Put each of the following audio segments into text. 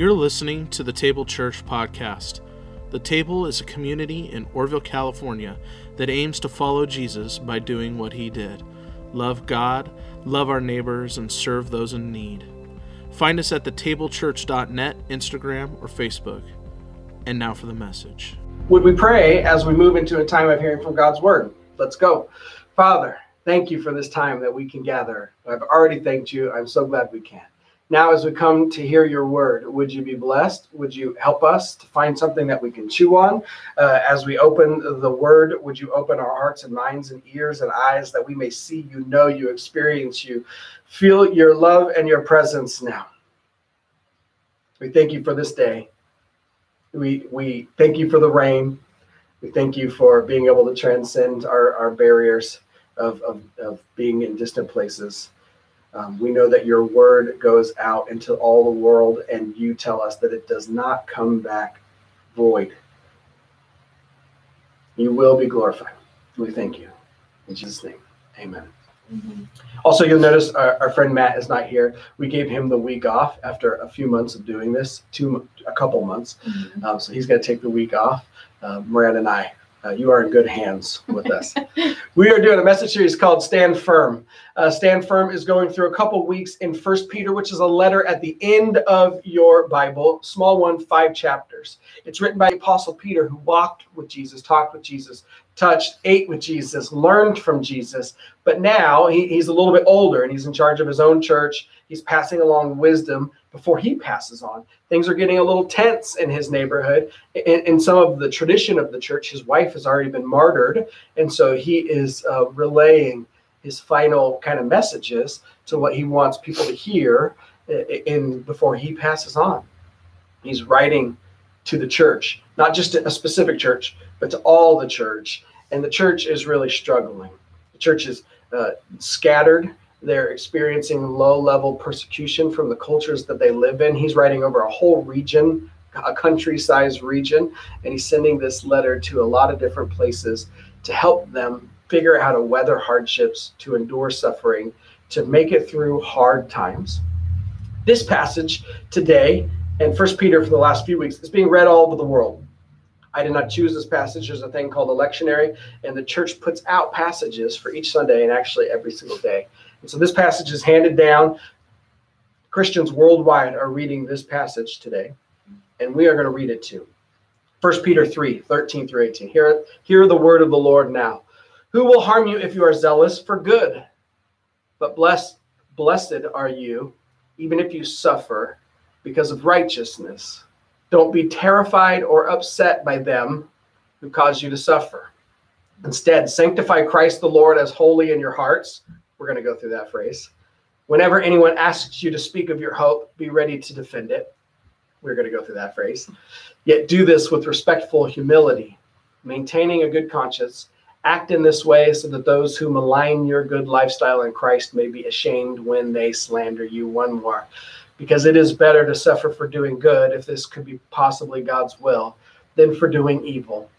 You're listening to the Table Church podcast. The Table is a community in Oroville, California that aims to follow Jesus by doing what he did love God, love our neighbors, and serve those in need. Find us at thetablechurch.net, Instagram, or Facebook. And now for the message. Would we pray as we move into a time of hearing from God's word? Let's go. Father, thank you for this time that we can gather. I've already thanked you. I'm so glad we can. Now, as we come to hear your word, would you be blessed? Would you help us to find something that we can chew on? Uh, as we open the word, would you open our hearts and minds and ears and eyes that we may see you, know you, experience you, feel your love and your presence now? We thank you for this day. We, we thank you for the rain. We thank you for being able to transcend our, our barriers of, of, of being in distant places. Um, we know that your word goes out into all the world, and you tell us that it does not come back void. You will be glorified. We thank you. In Jesus' name, amen. Mm-hmm. Also, you'll notice our, our, friend Matt is not here. We gave him the week off after a few months of doing this, two, a couple months. Mm-hmm. Um, so he's going to take the week off. Uh, Miranda and I uh, you are in good hands with us. we are doing a message series called Stand Firm. Uh, Stand Firm is going through a couple weeks in First Peter, which is a letter at the end of your Bible, small one, five chapters. It's written by Apostle Peter, who walked with Jesus, talked with Jesus, touched, ate with Jesus, learned from Jesus. But now he, he's a little bit older and he's in charge of his own church. He's passing along wisdom before he passes on. Things are getting a little tense in his neighborhood. In, in some of the tradition of the church, his wife has already been martyred. And so he is uh, relaying his final kind of messages to what he wants people to hear in before he passes on. He's writing to the church, not just a specific church, but to all the church. And the church is really struggling. The church is uh, scattered they're experiencing low level persecution from the cultures that they live in. He's writing over a whole region, a country sized region, and he's sending this letter to a lot of different places to help them figure out how to weather hardships, to endure suffering, to make it through hard times. This passage today and First Peter for the last few weeks is being read all over the world. I did not choose this passage. There's a thing called a lectionary, and the church puts out passages for each Sunday and actually every single day. And so this passage is handed down. Christians worldwide are reading this passage today, and we are going to read it too. 1 Peter 3 13 through 18. Hear, hear the word of the Lord now. Who will harm you if you are zealous for good? But blessed, blessed are you, even if you suffer because of righteousness. Don't be terrified or upset by them who cause you to suffer. Instead, sanctify Christ the Lord as holy in your hearts we're going to go through that phrase. Whenever anyone asks you to speak of your hope, be ready to defend it. We're going to go through that phrase. Yet do this with respectful humility, maintaining a good conscience. Act in this way so that those who malign your good lifestyle in Christ may be ashamed when they slander you. One more. Because it is better to suffer for doing good, if this could be possibly God's will, than for doing evil.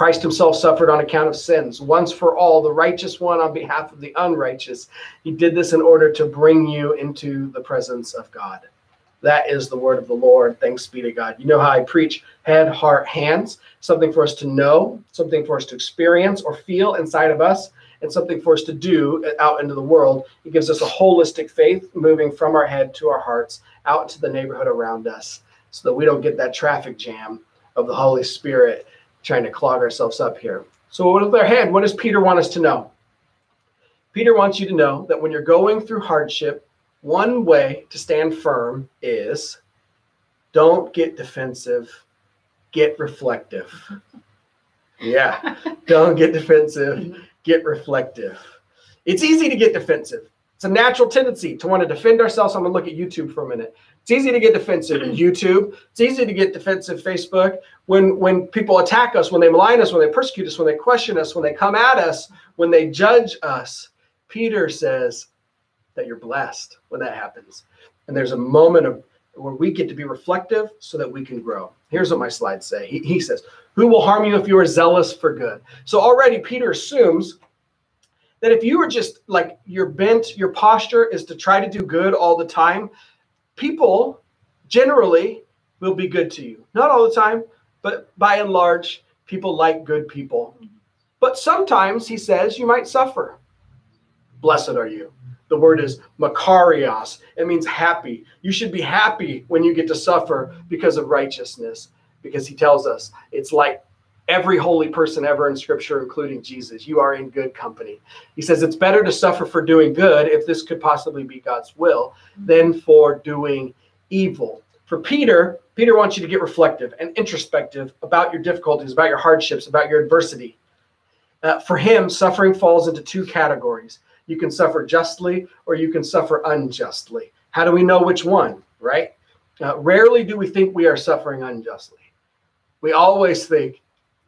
Christ himself suffered on account of sins, once for all, the righteous one on behalf of the unrighteous. He did this in order to bring you into the presence of God. That is the word of the Lord. Thanks be to God. You know how I preach head, heart, hands, something for us to know, something for us to experience or feel inside of us, and something for us to do out into the world. It gives us a holistic faith moving from our head to our hearts out to the neighborhood around us so that we don't get that traffic jam of the Holy Spirit trying to clog ourselves up here. So, with our head, what does Peter want us to know? Peter wants you to know that when you're going through hardship, one way to stand firm is don't get defensive, get reflective. Yeah, don't get defensive, get reflective. It's easy to get defensive. It's a natural tendency to want to defend ourselves. I'm going to look at YouTube for a minute. It's easy to get defensive in YouTube. It's easy to get defensive Facebook when when people attack us, when they malign us, when they persecute us, when they question us, when they come at us, when they judge us. Peter says that you're blessed when that happens. And there's a moment of where we get to be reflective so that we can grow. Here's what my slides say. He, he says, Who will harm you if you are zealous for good? So already Peter assumes that if you are just like your bent, your posture is to try to do good all the time, people generally will be good to you. Not all the time, but by and large, people like good people. But sometimes, he says, you might suffer. Blessed are you. The word is makarios. It means happy. You should be happy when you get to suffer because of righteousness, because he tells us it's like every holy person ever in scripture, including Jesus. You are in good company. He says it's better to suffer for doing good, if this could possibly be God's will, than for doing evil. For Peter, Peter wants you to get reflective and introspective about your difficulties, about your hardships, about your adversity. Uh, for him, suffering falls into two categories. You can suffer justly or you can suffer unjustly. How do we know which one, right? Uh, rarely do we think we are suffering unjustly. We always think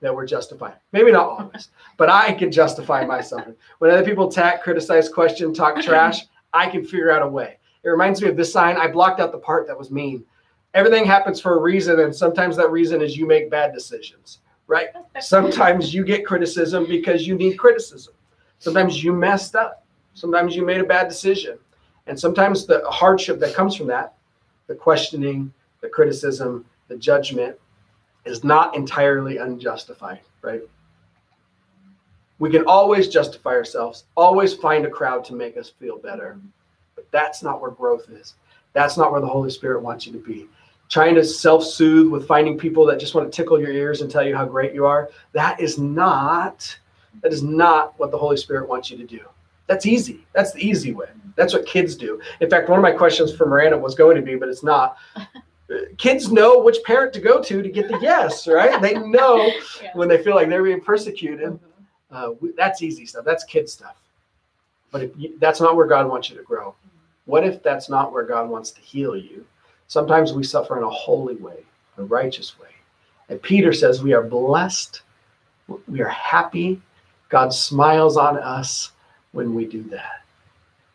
that we're justified. Maybe not always, but I can justify my suffering. When other people attack, criticize, question, talk trash, I can figure out a way. It reminds me of this sign. I blocked out the part that was mean. Everything happens for a reason, and sometimes that reason is you make bad decisions, right? Sometimes you get criticism because you need criticism. Sometimes you messed up. Sometimes you made a bad decision. And sometimes the hardship that comes from that, the questioning, the criticism, the judgment, is not entirely unjustified, right? We can always justify ourselves, always find a crowd to make us feel better. But that's not where growth is. That's not where the Holy Spirit wants you to be. Trying to self soothe with finding people that just want to tickle your ears and tell you how great you are, that is not. That is not what the Holy Spirit wants you to do. That's easy. That's the easy way. That's what kids do. In fact, one of my questions for Miranda was going to be, but it's not. Kids know which parent to go to to get the yes, right? They know yeah. when they feel like they're being persecuted. Mm-hmm. Uh, that's easy stuff. That's kid stuff. But if you, that's not where God wants you to grow. What if that's not where God wants to heal you? Sometimes we suffer in a holy way, a righteous way. And Peter says we are blessed, we are happy. God smiles on us when we do that.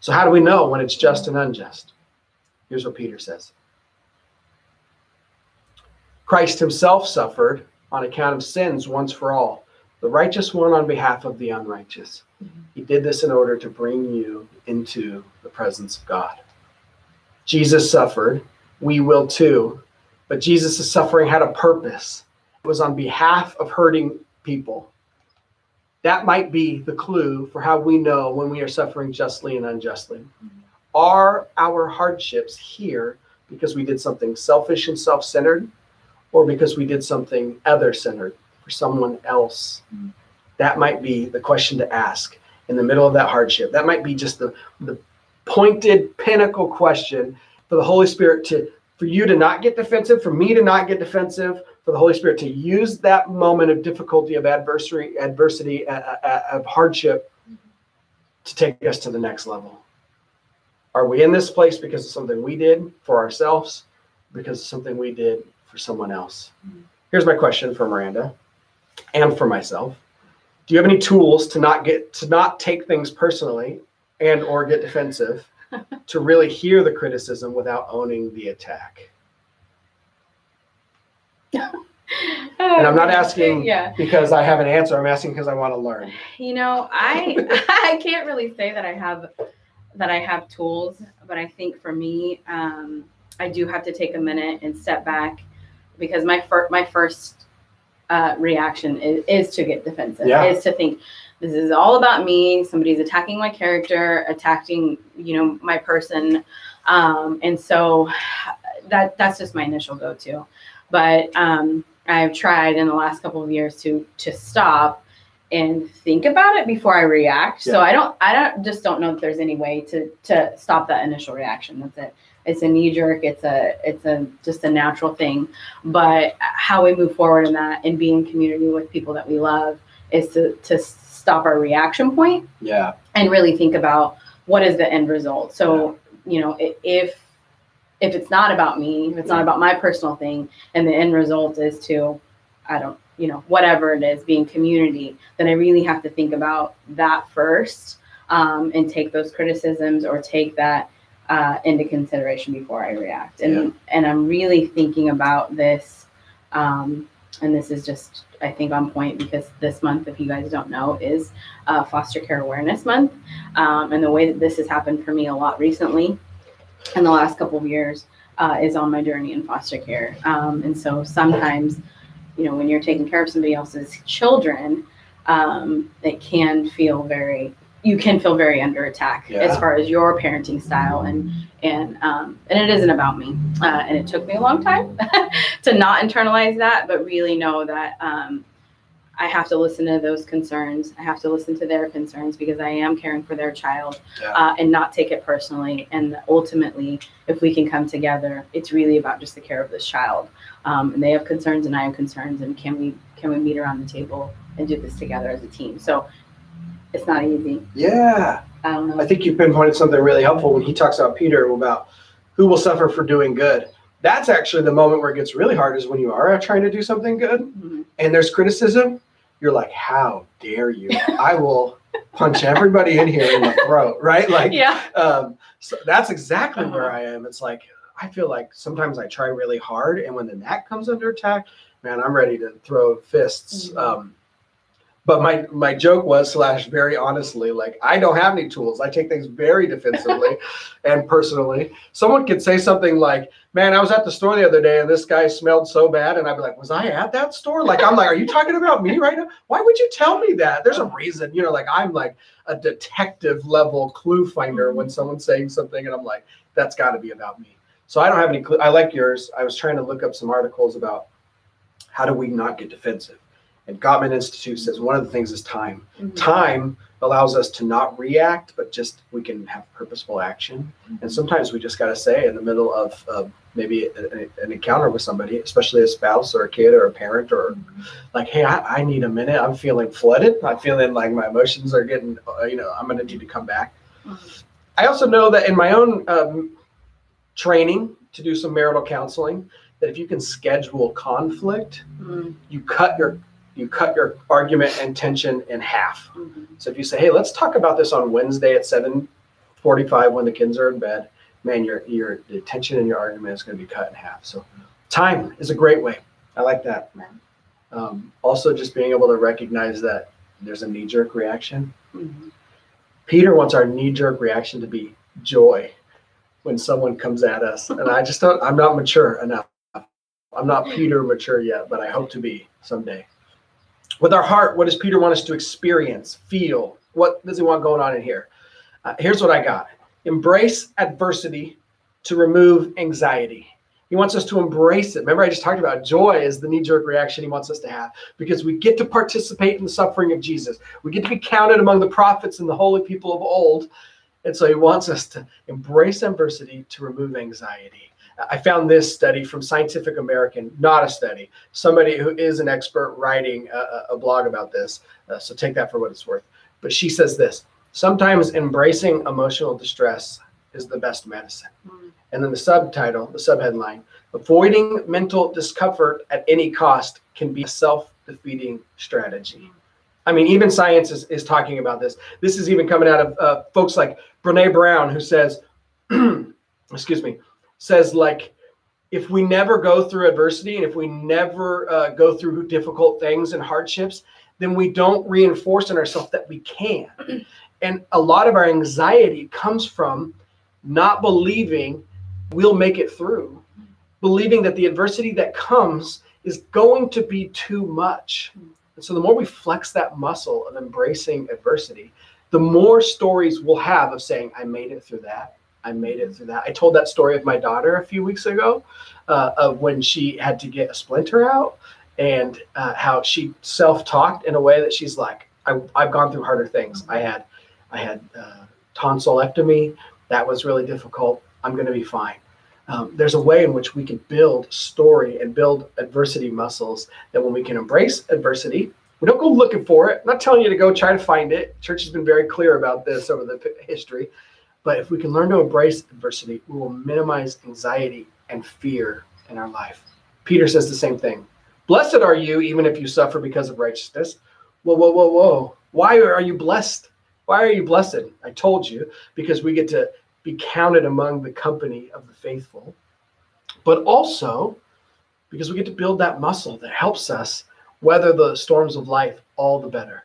So, how do we know when it's just and unjust? Here's what Peter says Christ himself suffered on account of sins once for all, the righteous one on behalf of the unrighteous. Mm-hmm. He did this in order to bring you into the presence of God. Jesus suffered, we will too, but Jesus' suffering had a purpose. It was on behalf of hurting people that might be the clue for how we know when we are suffering justly and unjustly. Mm-hmm. Are our hardships here because we did something selfish and self centered, or because we did something other centered for someone else? Mm-hmm. That might be the question to ask in the middle of that hardship. That might be just the, the pointed pinnacle question for the Holy Spirit to for you to not get defensive, for me to not get defensive, for the Holy Spirit to use that moment of difficulty, of adversity, adversity, uh, uh, of hardship, to take us to the next level. Are we in this place because of something we did for ourselves, because of something we did for someone else? Here's my question for Miranda and for myself. Do you have any tools to not get to not take things personally and or get defensive to really hear the criticism without owning the attack? and I'm not asking yeah. because I have an answer. I'm asking because I want to learn. You know, I I can't really say that I have that I have tools, but I think for me, um, I do have to take a minute and step back because my first my first uh, reaction is, is to get defensive. Yeah. Is to think this is all about me. Somebody's attacking my character, attacking you know my person, um, and so that that's just my initial go to. But um, I've tried in the last couple of years to to stop and think about it before I react. Yeah. So I don't I don't just don't know if there's any way to to stop that initial reaction. That's it. It's a knee jerk. It's a it's a just a natural thing. But how we move forward in that and be in community with people that we love is to to stop our reaction point. Yeah. And really think about what is the end result. So yeah. you know if if it's not about me, if it's not about my personal thing, and the end result is to, I don't, you know, whatever it is, being community, then I really have to think about that first um, and take those criticisms or take that uh, into consideration before I react. And yeah. and I'm really thinking about this, um, and this is just I think on point because this month, if you guys don't know, is uh, Foster Care Awareness Month, um, and the way that this has happened for me a lot recently in the last couple of years uh, is on my journey in foster care. Um, and so sometimes, you know, when you're taking care of somebody else's children, um, it can feel very, you can feel very under attack Yeah. as far as your parenting style. And, and, um, and it isn't about me. Uh, and it took me a long time to not internalize that, but really know that, um, I have to listen to those concerns. I have to listen to their concerns because I am caring for their child Yeah. uh, and not take it personally. And ultimately, if we can come together, it's really about just the care of this child. Um, and they have concerns, and I have concerns, and can we can we meet around the table and do this together as a team? So it's not easy. Yeah. I don't know. I think you pinpointed something really helpful when he talks about Peter about who will suffer for doing good. That's actually the moment where it gets really hard is when you are trying to do something good Mhm. and there's criticism. You're like, how dare you? I will punch everybody in here in the throat, right? Like, Yeah. um, so that's exactly Uh-huh. where I am. It's like I feel like sometimes I try really hard, and when the knack comes under attack, man, I'm ready to throw fists. Mhm. Um, but my my joke was slash very honestly, like I don't have any tools. I take things very defensively and personally. Someone could say something like, "Man, I was at the store the other day, and this guy smelled so bad," and I'd be like, "Was I at that store?" Like I'm like, "Are you talking about me right now? Why would you tell me that? There's a reason." You know, like I'm like a detective level clue finder when someone's saying something, and I'm like, "That's got to be about me." So I don't have any clue. I like yours. I was trying to look up some articles about how do we not get defensive. And Gottman Institute says one of the things is time. Mhm. Time allows us to not react, but just we can have purposeful action. And sometimes we just got to say in the middle of uh, maybe a- a- an encounter with somebody, especially a spouse or a kid or a parent, or like, hey, I, I need a minute. I'm feeling flooded. I'm feeling like my emotions are getting, uh, you know, I'm going to need to come back. Mhm. I also know that in my own um, training to do some marital counseling, that if you can schedule conflict, Mhm. you cut your you cut your argument and tension in half. Mhm. So if you say, "Hey, let's talk about this on Wednesday at 7:45 when the kids are in bed," man, your your the tension in your argument is going to be cut in half. So time is a great way. I like that. Um, also, just being able to recognize that there's a knee-jerk reaction. Mhm. Peter wants our knee-jerk reaction to be joy when someone comes at us, and I just don't. I'm not mature enough. I'm not Peter mature yet, but I hope to be someday. With our heart, what does Peter want us to experience, feel? What does he want going on in here? Uh, here's what I got embrace adversity to remove anxiety. He wants us to embrace it. Remember, I just talked about joy is the knee jerk reaction he wants us to have because we get to participate in the suffering of Jesus. We get to be counted among the prophets and the holy people of old. And so he wants us to embrace adversity to remove anxiety. I found this study from Scientific American, not a study, somebody who is an expert writing a, a blog about this. Uh, so take that for what it's worth. But she says this sometimes embracing emotional distress is the best medicine. Mhm. And then the subtitle, the subheadline, avoiding mental discomfort at any cost can be a self defeating strategy. I mean, even science is, is talking about this. This is even coming out of uh, folks like Brene Brown, who says, excuse me, says like, if we never go through adversity and if we never uh, go through difficult things and hardships, then we don't reinforce in ourselves that we can. And a lot of our anxiety comes from not believing we'll make it through, believing that the adversity that comes is going to be too much. And so the more we flex that muscle of embracing adversity, the more stories we'll have of saying, I made it through that. I made it through that. I told that story of my daughter a few weeks ago uh, of when she had to get a splinter out and uh, how she self-talked in a way that she's like, I, I've gone through harder things. I had, I had uh, tonsillectomy. That was really difficult. I'm going to be fine. Um, there's a way in which we can build story and build adversity muscles that when we can embrace adversity, we don't go looking for it. I'm not telling you to go try to find it. Church has been very clear about this over the history. But if we can learn to embrace adversity, we will minimize anxiety and fear in our life. Peter says the same thing. Blessed are you, even if you suffer because of righteousness. Whoa, whoa, whoa, whoa. Why are you blessed? Why are you blessed? I told you, because we get to be counted among the company of the faithful, but also because we get to build that muscle that helps us weather the storms of life all the better.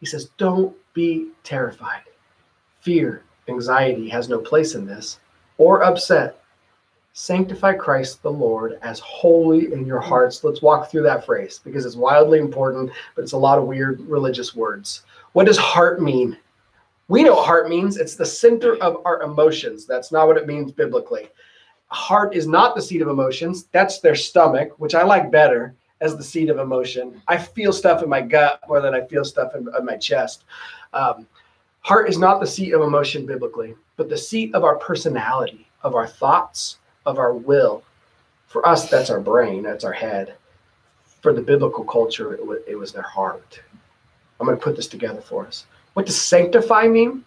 He says, Don't be terrified. Fear, anxiety has no place in this, or upset. Sanctify Christ the Lord as holy in your hearts. Let's walk through that phrase because it's wildly important, but it's a lot of weird religious words. What does heart mean? We know what heart means. It's the center of our emotions. That's not what it means biblically. Heart is not the seat of emotions. That's their stomach, which I like better as the seat of emotion. I feel stuff in my gut more than I feel stuff in, in my chest. Um, heart is not the seat of emotion biblically, but the seat of our personality, of our thoughts, of our will. For us, that's our brain, that's our head. For the biblical culture, it was, it was their heart. I'm going to put this together for us. What does sanctify mean?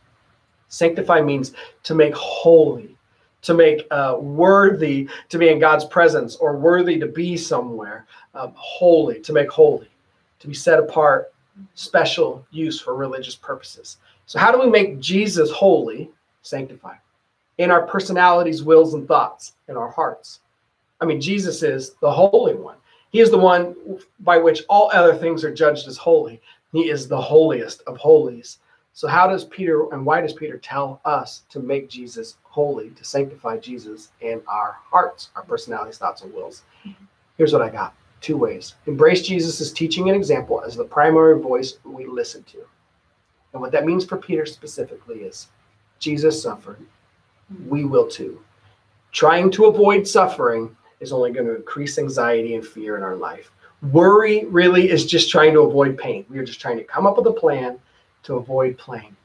Sanctify means to make holy, to make uh, worthy to be in God's presence or worthy to be somewhere, um, holy, to make holy, to be set apart, special use for religious purposes. So, how do we make Jesus holy? Sanctify in our personalities, wills, and thoughts, in our hearts. I mean, Jesus is the Holy One. He is the one by which all other things are judged as holy. He is the holiest of holies. So, how does Peter and why does Peter tell us to make Jesus holy, to sanctify Jesus in our hearts, our personalities, thoughts, and wills? Here's what I got two ways. Embrace Jesus' teaching and example as the primary voice we listen to. And what that means for Peter specifically is Jesus suffered, we will too. Trying to avoid suffering is only going to increase anxiety and fear in our life. Worry really is just trying to avoid pain. We are just trying to come up with a plan to avoid pain,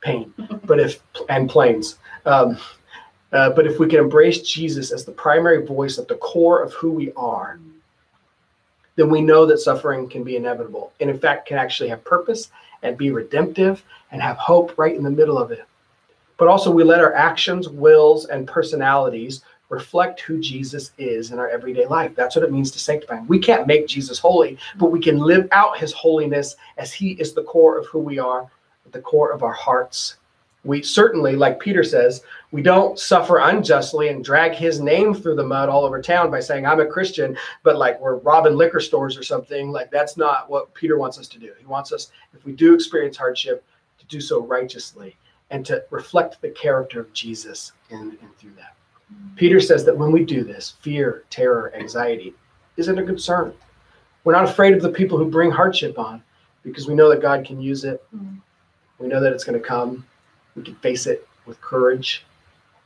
pain. But if and planes. Um, uh, but if we can embrace Jesus as the primary voice at the core of who we are, then we know that suffering can be inevitable, and in fact, can actually have purpose and be redemptive and have hope right in the middle of it. But also, we let our actions, wills, and personalities reflect who Jesus is in our everyday life. That's what it means to sanctify. We can't make Jesus holy, but we can live out his holiness as he is the core of who we are, the core of our hearts. We certainly, like Peter says, we don't suffer unjustly and drag his name through the mud all over town by saying, I'm a Christian, but like we're robbing liquor stores or something. Like that's not what Peter wants us to do. He wants us, if we do experience hardship, to do so righteously and to reflect the character of Jesus in and through that. Peter says that when we do this, fear, terror, anxiety isn't a concern. We're not afraid of the people who bring hardship on because we know that God can use it. Mm. We know that it's going to come. We can face it with courage.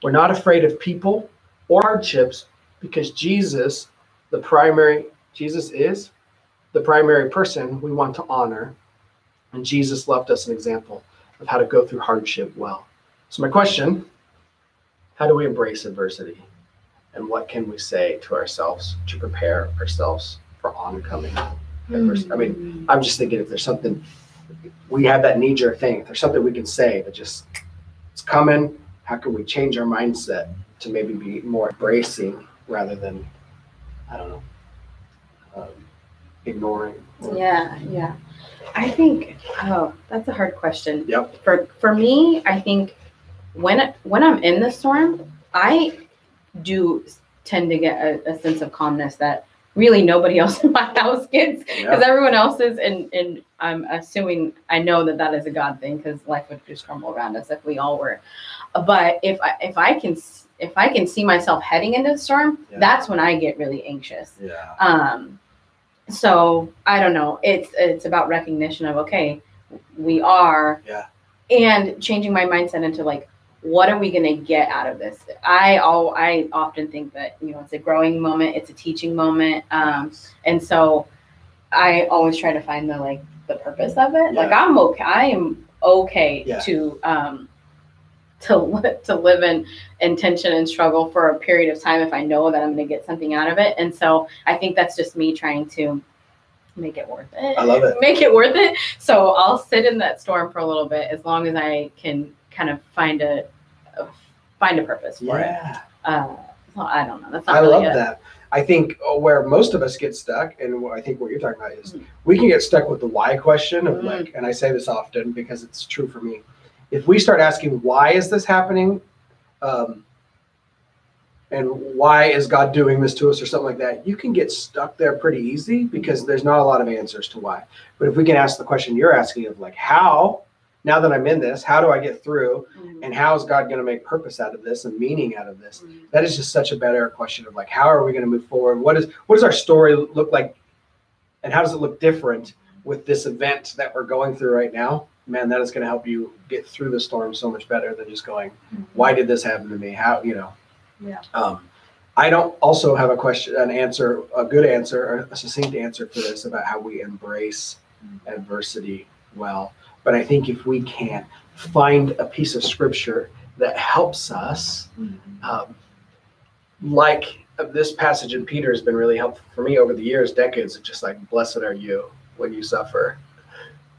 We're not afraid of people or hardships because Jesus, the primary, Jesus is the primary person we want to honor. And Jesus left us an example of how to go through hardship well. So, my question how do we embrace adversity? And what can we say to ourselves to prepare ourselves for oncoming adversity? I mean, hmm. I'm just thinking if there's something we have that knee jerk thing, if there's something we can say that just it's coming, how can we change our mindset to maybe be more embracing rather than, I don't know, um, ignoring? or- Yeah, yeah. I think oh, that's a hard question. Yep. For for me, I think when when I'm in the storm, I do tend to get a, a sense of calmness that really nobody else in my house gets because Yeah. everyone else is in and I'm assuming I know that that is a God thing because life would just crumble around us if we all were. But if I if I can if I can see myself heading into the storm, Yeah. that's when I get really anxious. Yeah. Um, so I don't know. It's it's about recognition of okay, we are, Yeah. and changing my mindset into like, what are we going to get out of this? I all I often think that you know it's a growing moment, it's a teaching moment, um, and so I always try to find the like the purpose of it. Like I'm okay. I am okay Yeah. to um to li- to live in intention and struggle for a period of time if I know that I'm going to get something out of it. And so I think that's just me trying to make it worth it. I love it. Make it worth it. So I'll sit in that storm for a little bit as long as I can kind of find a, a find a purpose for Yeah. it. Uh, so I don't know. That's not I really love a- that. I think uh, where most of us get stuck, and I think what you're talking about is Mm. we can get stuck with the why question of like, and I say this often because it's true for me. If we start asking why is this happening, um, and why is God doing this to us or something like that, you can get stuck there pretty easy because there's not a lot of answers to why. But if we can ask the question you're asking of like how, now that I'm in this, how do I get through? Mhm. And how is God going to make purpose out of this and meaning out of this? Mhm. That is just such a better question of like, how are we going to move forward? What is what does our story look like, and how does it look different with this event that we're going through right now? Man, that is going to help you get through the storm so much better than just going, why did this happen to me? How you know? Yeah. Um, I don't also have a question, an answer, a good answer, or a succinct answer for this about how we embrace adversity well. But I think if we can find a piece of scripture that helps us, um, like uh, this passage in Peter has been really helpful for me over the years, decades. Of just like, blessed are you when you suffer.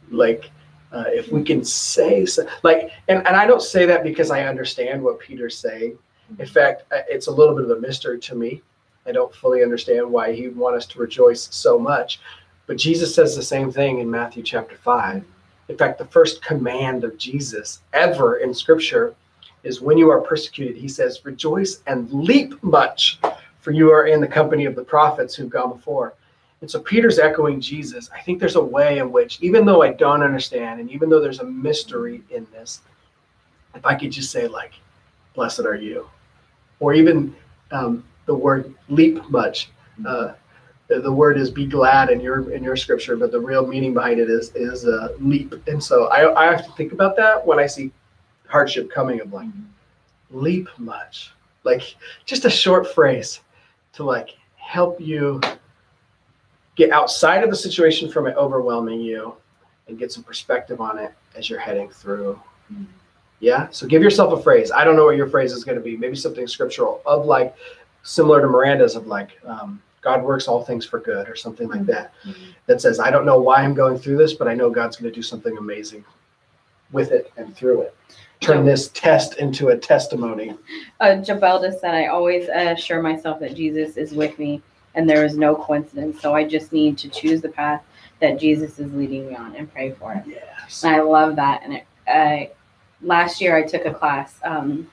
Like, uh, if we can say so, like, and, and I don't say that because I understand what Peter's saying. In fact, uh, it's a little bit of a mystery to me. I don't fully understand why he'd want us to rejoice so much. But Jesus says the same thing in Matthew chapter 5. In fact, the first command of Jesus ever in scripture is when you are persecuted, he says, rejoice and leap much, for you are in the company of the prophets who've gone before. And so Peter's echoing Jesus. I think there's a way in which, even though I don't understand, and even though there's a mystery in this, if I could just say, like, blessed are you, or even um, the word leap much. Uh, the, word is be glad in your in your scripture, but the real meaning behind it is is uh, leap. And so I, I have to think about that when I see hardship coming. Of like leap much, like just a short phrase to like help you get outside of the situation from it overwhelming you and get some perspective on it as you're heading through. Yeah. So give yourself a phrase. I don't know what your phrase is going to be. Maybe something scriptural of like similar to Miranda's of like um, God works all things for good or something like that. Mhm. That says I don't know why I'm going through this, but I know God's going to do something amazing with it and through it. Turn this test into a testimony. Uh, Jabelda said, I always assure myself that Jesus is with me and there is no coincidence. So I just need to choose the path that Jesus is leading me on and pray for it. Yes. And I love that. And it, uh, last year I took a class um,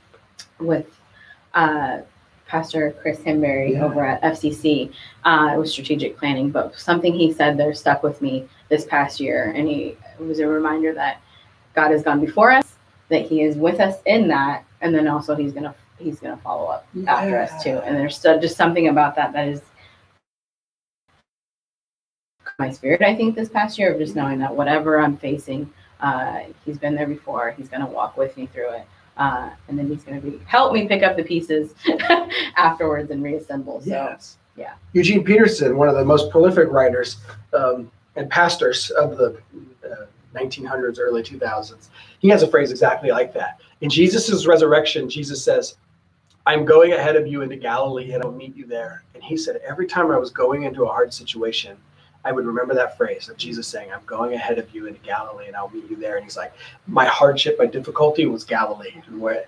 with uh, Pastor Chris Hemberry Yeah. over at FCC. Uh, it was strategic planning, but something he said there stuck with me this past year. And he it was a reminder that God has gone before us, that he is with us in that. And then also he's going to he's going to follow up after us too. And there's still just something about that that is my spirit, I think, this past year of just knowing that whatever I'm facing, uh, he's been there before. He's going to walk with me through it. Uh, and then he's going to be help me pick up the pieces afterwards and reassemble. So Yes. yeah. Eugene Peterson, one of the most prolific writers um, and pastors of the uh, 1900s, early 2000s, he has a phrase exactly like that. In Jesus' resurrection, Jesus says, I'm going ahead of you into Galilee and I'll meet you there. And he said, every time I was going into a hard situation, I would remember that phrase of Jesus saying, I'm going ahead of you into Galilee and I'll meet you there. And he's like, my hardship, my difficulty was Galilee. And, where,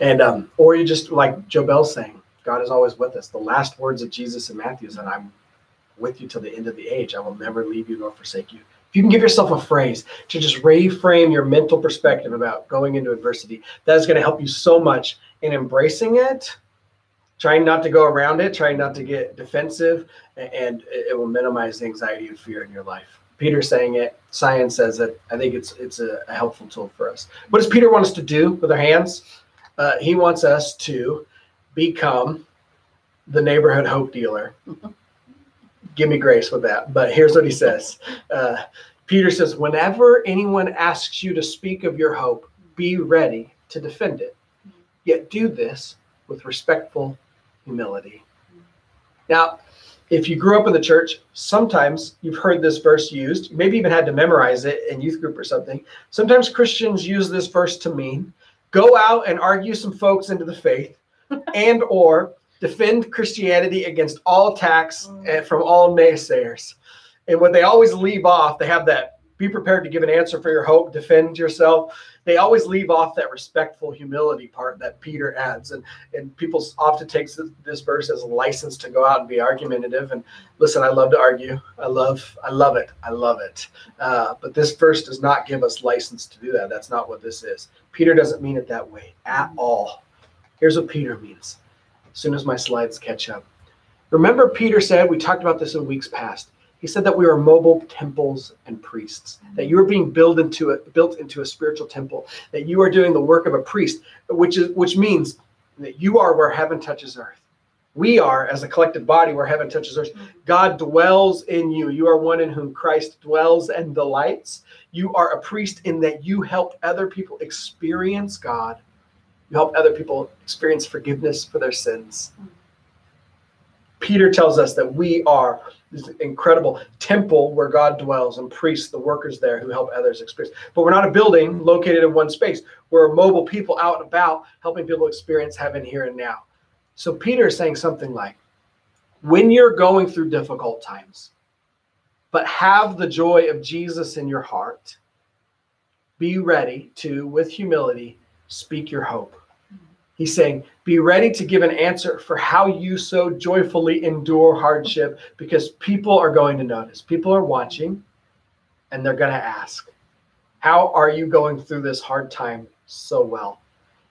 and um, or you just like Joe Bell saying, God is always with us. The last words of Jesus in Matthew is that I'm with you till the end of the age. I will never leave you nor forsake you. If you can give yourself a phrase to just reframe your mental perspective about going into adversity, that is going to help you so much in embracing it, trying not to go around it, trying not to get defensive, and it will minimize the anxiety and fear in your life. Peter's saying it, science says it. I think it's it's a, a helpful tool for us. What does Peter want us to do with our hands? Uh, he wants us to become the neighborhood hope dealer. Give me grace with that. But here's what he says uh, Peter says, Whenever anyone asks you to speak of your hope, be ready to defend it. Yet do this with respectful humility. Now, if you grew up in the church, sometimes you've heard this verse used, maybe even had to memorize it in youth group or something. Sometimes Christians use this verse to mean go out and argue some folks into the faith and or defend Christianity against all attacks and from all naysayers. And what they always leave off, they have that be prepared to give an answer for your hope, defend yourself. They always leave off that respectful humility part that Peter adds. And and people often takes this, verse as a license to go out and be argumentative. And listen, I love to argue. I love, I love it. I love it. Uh, but this verse does not give us license to do that. That's not what this is. Peter doesn't mean it that way at all. Here's what Peter means. As soon as my slides catch up. Remember, Peter said, we talked about this in weeks past. He said that we are mobile temples and priests. That you are being built into a built into a spiritual temple. That you are doing the work of a priest, which is which means that you are where heaven touches earth. We are, as a collective body, where heaven touches earth. God dwells in you. You are one in whom Christ dwells and delights. You are a priest in that you help other people experience God. You help other people experience forgiveness for their sins. Peter tells us that we are this incredible temple where God dwells and priests, the workers there who help others experience. But we're not a building located in one space. We're mobile people out and about helping people experience heaven here and now. So Peter is saying something like, when you're going through difficult times, but have the joy of Jesus in your heart, be ready to, with humility, speak your hope. He's saying, be ready to give an answer for how you so joyfully endure hardship because people are going to notice. People are watching and they're going to ask, How are you going through this hard time so well?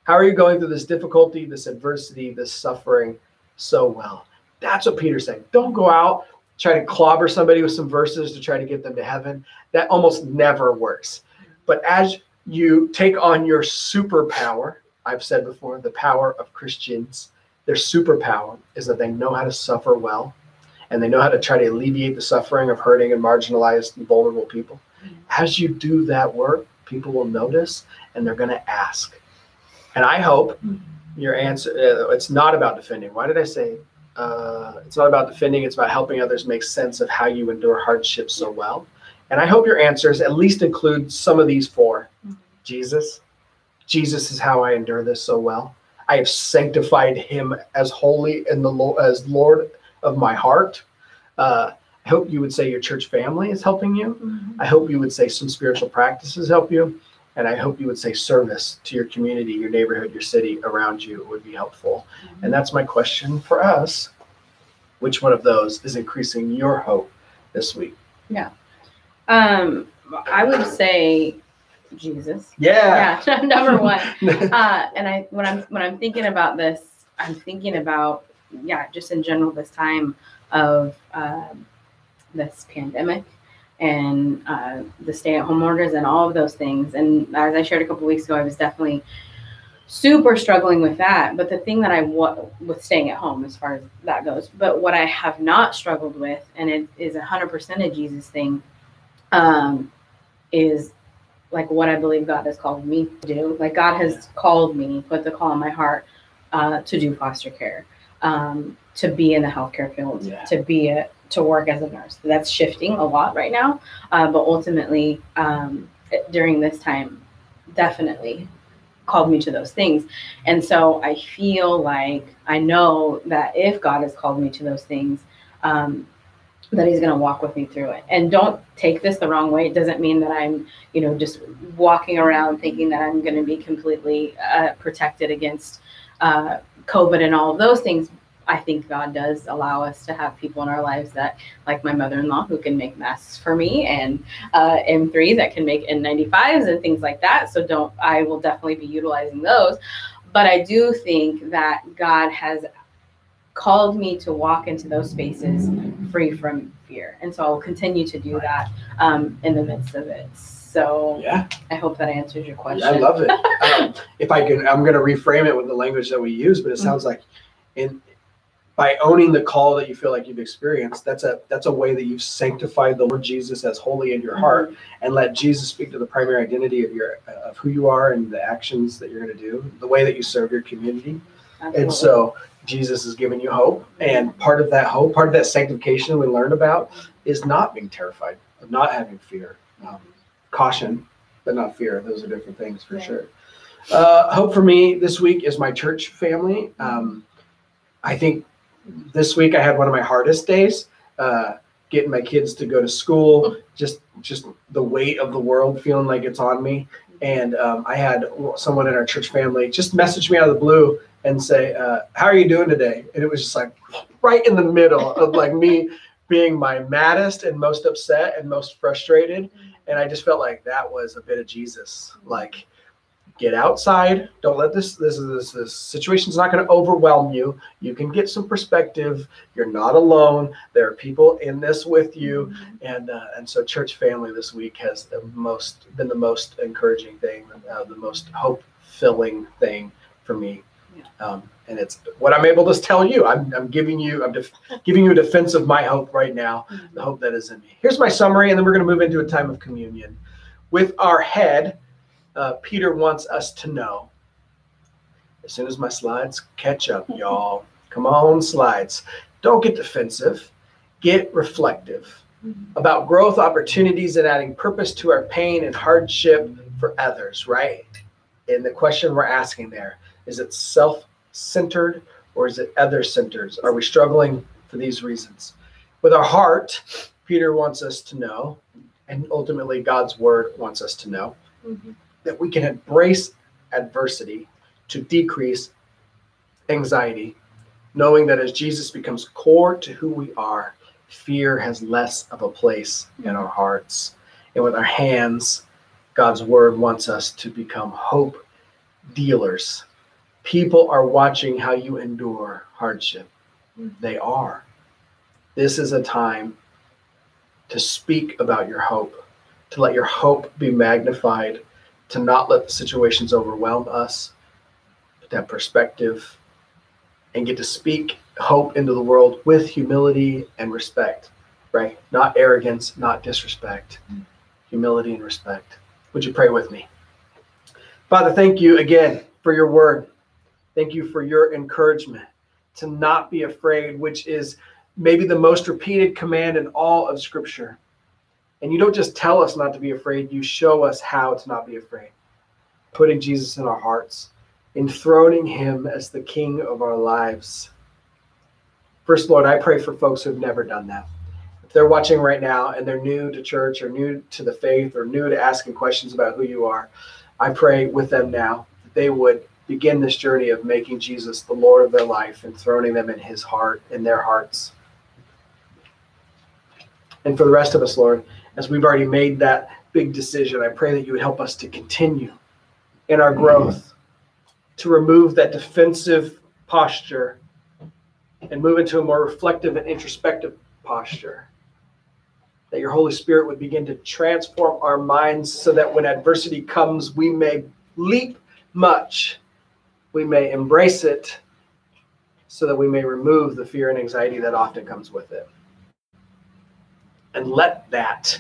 How are you going through this difficulty, this adversity, this suffering so well? That's what Peter's saying. Don't go out, try to clobber somebody with some verses to try to get them to heaven. That almost never works. But as you take on your superpower, I've said before, the power of Christians, their superpower is that they know how to suffer well and they know how to try to alleviate the suffering of hurting and marginalized and vulnerable people. As you do that work, people will notice and they're going to ask. And I hope your answer, uh, it's not about defending. Why did I say uh, it's not about defending? It's about helping others make sense of how you endure hardship so well. And I hope your answers at least include some of these four Jesus, Jesus is how I endure this so well. I have sanctified him as holy and the Lord, as Lord of my heart. Uh, I hope you would say your church family is helping you. Mhm. I hope you would say some spiritual practices help you. And I hope you would say service to your community, your neighborhood, your city around you would be helpful. And that's my question for us. Which one of those is increasing your hope this week? Yeah. Um, I would say Jesus. Yeah. Yeah, number one. uh, and I when I'm when I'm thinking about this, I'm thinking about yeah, just in general this time of um, this pandemic and uh, the stay-at-home orders and all of those things. And as I shared a couple weeks ago, I was definitely super struggling with that. But the thing that I wa- with staying at home, as far as that goes, but what I have not struggled with, and it is a hundred percent a Jesus thing, um, is like what I believe God has called me to do. Like God has called me, put the call in my heart uh, to do foster care, um, to be in the healthcare field, Yeah. to be a to work as a nurse. That's shifting a lot right now, uh, but ultimately um, during this time, definitely called me to those things. And so I feel like I know that if God has called me to those things, um, that He's going to walk with me through it. And don't take this the wrong way. It doesn't mean that I'm, you know, just walking around thinking that I'm going to be completely uh, protected against uh, COVID and all of those things. I think God does allow us to have people in our lives that, like my mother-in-law, who can make masks for me, and uh, M3 that can make N95s and things like that. So don't. I will definitely be utilizing those. But I do think that God has called me to walk into those spaces free from fear, and so I will continue to do that um, in the midst of it. So Yeah. I hope that answers your question. I love it. Um, if I can, I'm going to reframe it with the language that we use, but it sounds like in by owning the call that you feel like you've experienced, that's a that's a way that you've sanctified the Lord Jesus as holy in your heart, and let Jesus speak to the primary identity of your of who you are and the actions that you're going to do, the way that you serve your community. Absolutely. And so Jesus has given you hope, and part of that hope, part of that sanctification we learn about, is not being terrified, of not having fear, um, caution, but not fear. Those are different things for Yeah. sure. Uh, hope for me this week is my church family. Um, I think this week I had one of my hardest days. Uh, getting my kids to go to school, just just the weight of the world feeling like it's on me. And um, I had someone in our church family just message me out of the blue and say, uh, "How are you doing today?" And it was just like right in the middle of like me being my maddest and most upset and most frustrated. And I just felt like that was a bit of Jesus. Like get outside. Don't let this this this, this situation's not going to overwhelm you. You can get some perspective. You're not alone. There are people in this with you, and uh, and so church family this week has the most been the most encouraging thing, uh, the most hope filling thing for me. Um, and it's what I'm able to tell you. I'm, I'm giving you I'm def- giving you a defense of my hope right now the hope that is in me. Here's my summary, and then we're going to move into a time of communion. With our head, uh, Peter wants us to know. As soon as my slides catch up, y'all, come on, slides. Don't get defensive, get reflective about growth opportunities and adding purpose to our pain and hardship for others, right? And the question we're asking there is it self centered or is it other centered? Are we struggling for these reasons? With our heart, Peter wants us to know, and ultimately God's word wants us to know, mm-hmm. that we can embrace adversity to decrease anxiety, knowing that as Jesus becomes core to who we are, fear has less of a place in our hearts. And with our hands, God's word wants us to become hope dealers. People are watching how you endure hardship. Mm-hmm. They are. This is a time to speak about your hope, to let your hope be magnified, to not let the situations overwhelm us, but that perspective, and get to speak hope into the world with humility and respect, right? Not arrogance, not disrespect, mm-hmm. humility and respect. Would you pray with me? Father, thank you again for your word. Thank you for your encouragement to not be afraid, which is maybe the most repeated command in all of Scripture. And you don't just tell us not to be afraid, you show us how to not be afraid. Putting Jesus in our hearts, enthroning him as the king of our lives. First, Lord, I pray for folks who've never done that. If they're watching right now and they're new to church or new to the faith or new to asking questions about who you are, I pray with them now that they would begin this journey of making Jesus the Lord of their life and throning them in his heart, in their hearts. And for the rest of us, Lord, as we've already made that big decision, I pray that you would help us to continue in our growth, to remove that defensive posture and move into a more reflective and introspective posture. That your Holy Spirit would begin to transform our minds so that when adversity comes, we may leap much, we may embrace it, so that we may remove the fear and anxiety that often comes with it. And let that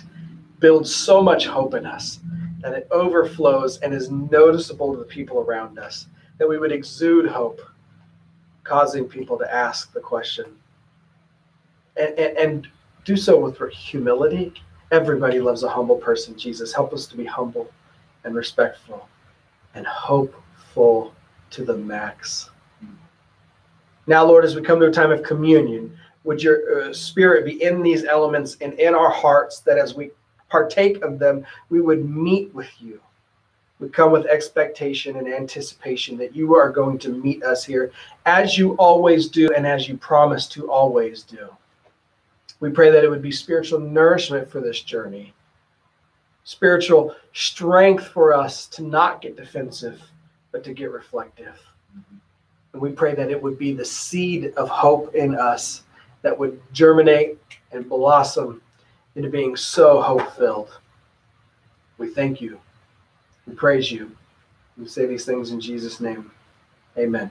build so much hope in us that it overflows and is noticeable to the people around us, that we would exude hope, causing people to ask the question. And, and, and do so with humility. Everybody loves a humble person, Jesus. Help us to be humble and respectful and hopeful to the max. Now, Lord, as we come to a time of communion, would your uh, spirit be in these elements and in our hearts that as we partake of them, we would meet with you. We come with expectation and anticipation that you are going to meet us here as you always do and as you promise to always do. We pray that it would be spiritual nourishment for this journey, spiritual strength for us to not get defensive, but to get reflective. And we pray that it would be the seed of hope in us that would germinate and blossom into being so hope filled. We thank you. We praise you. We say these things in Jesus' name. Amen.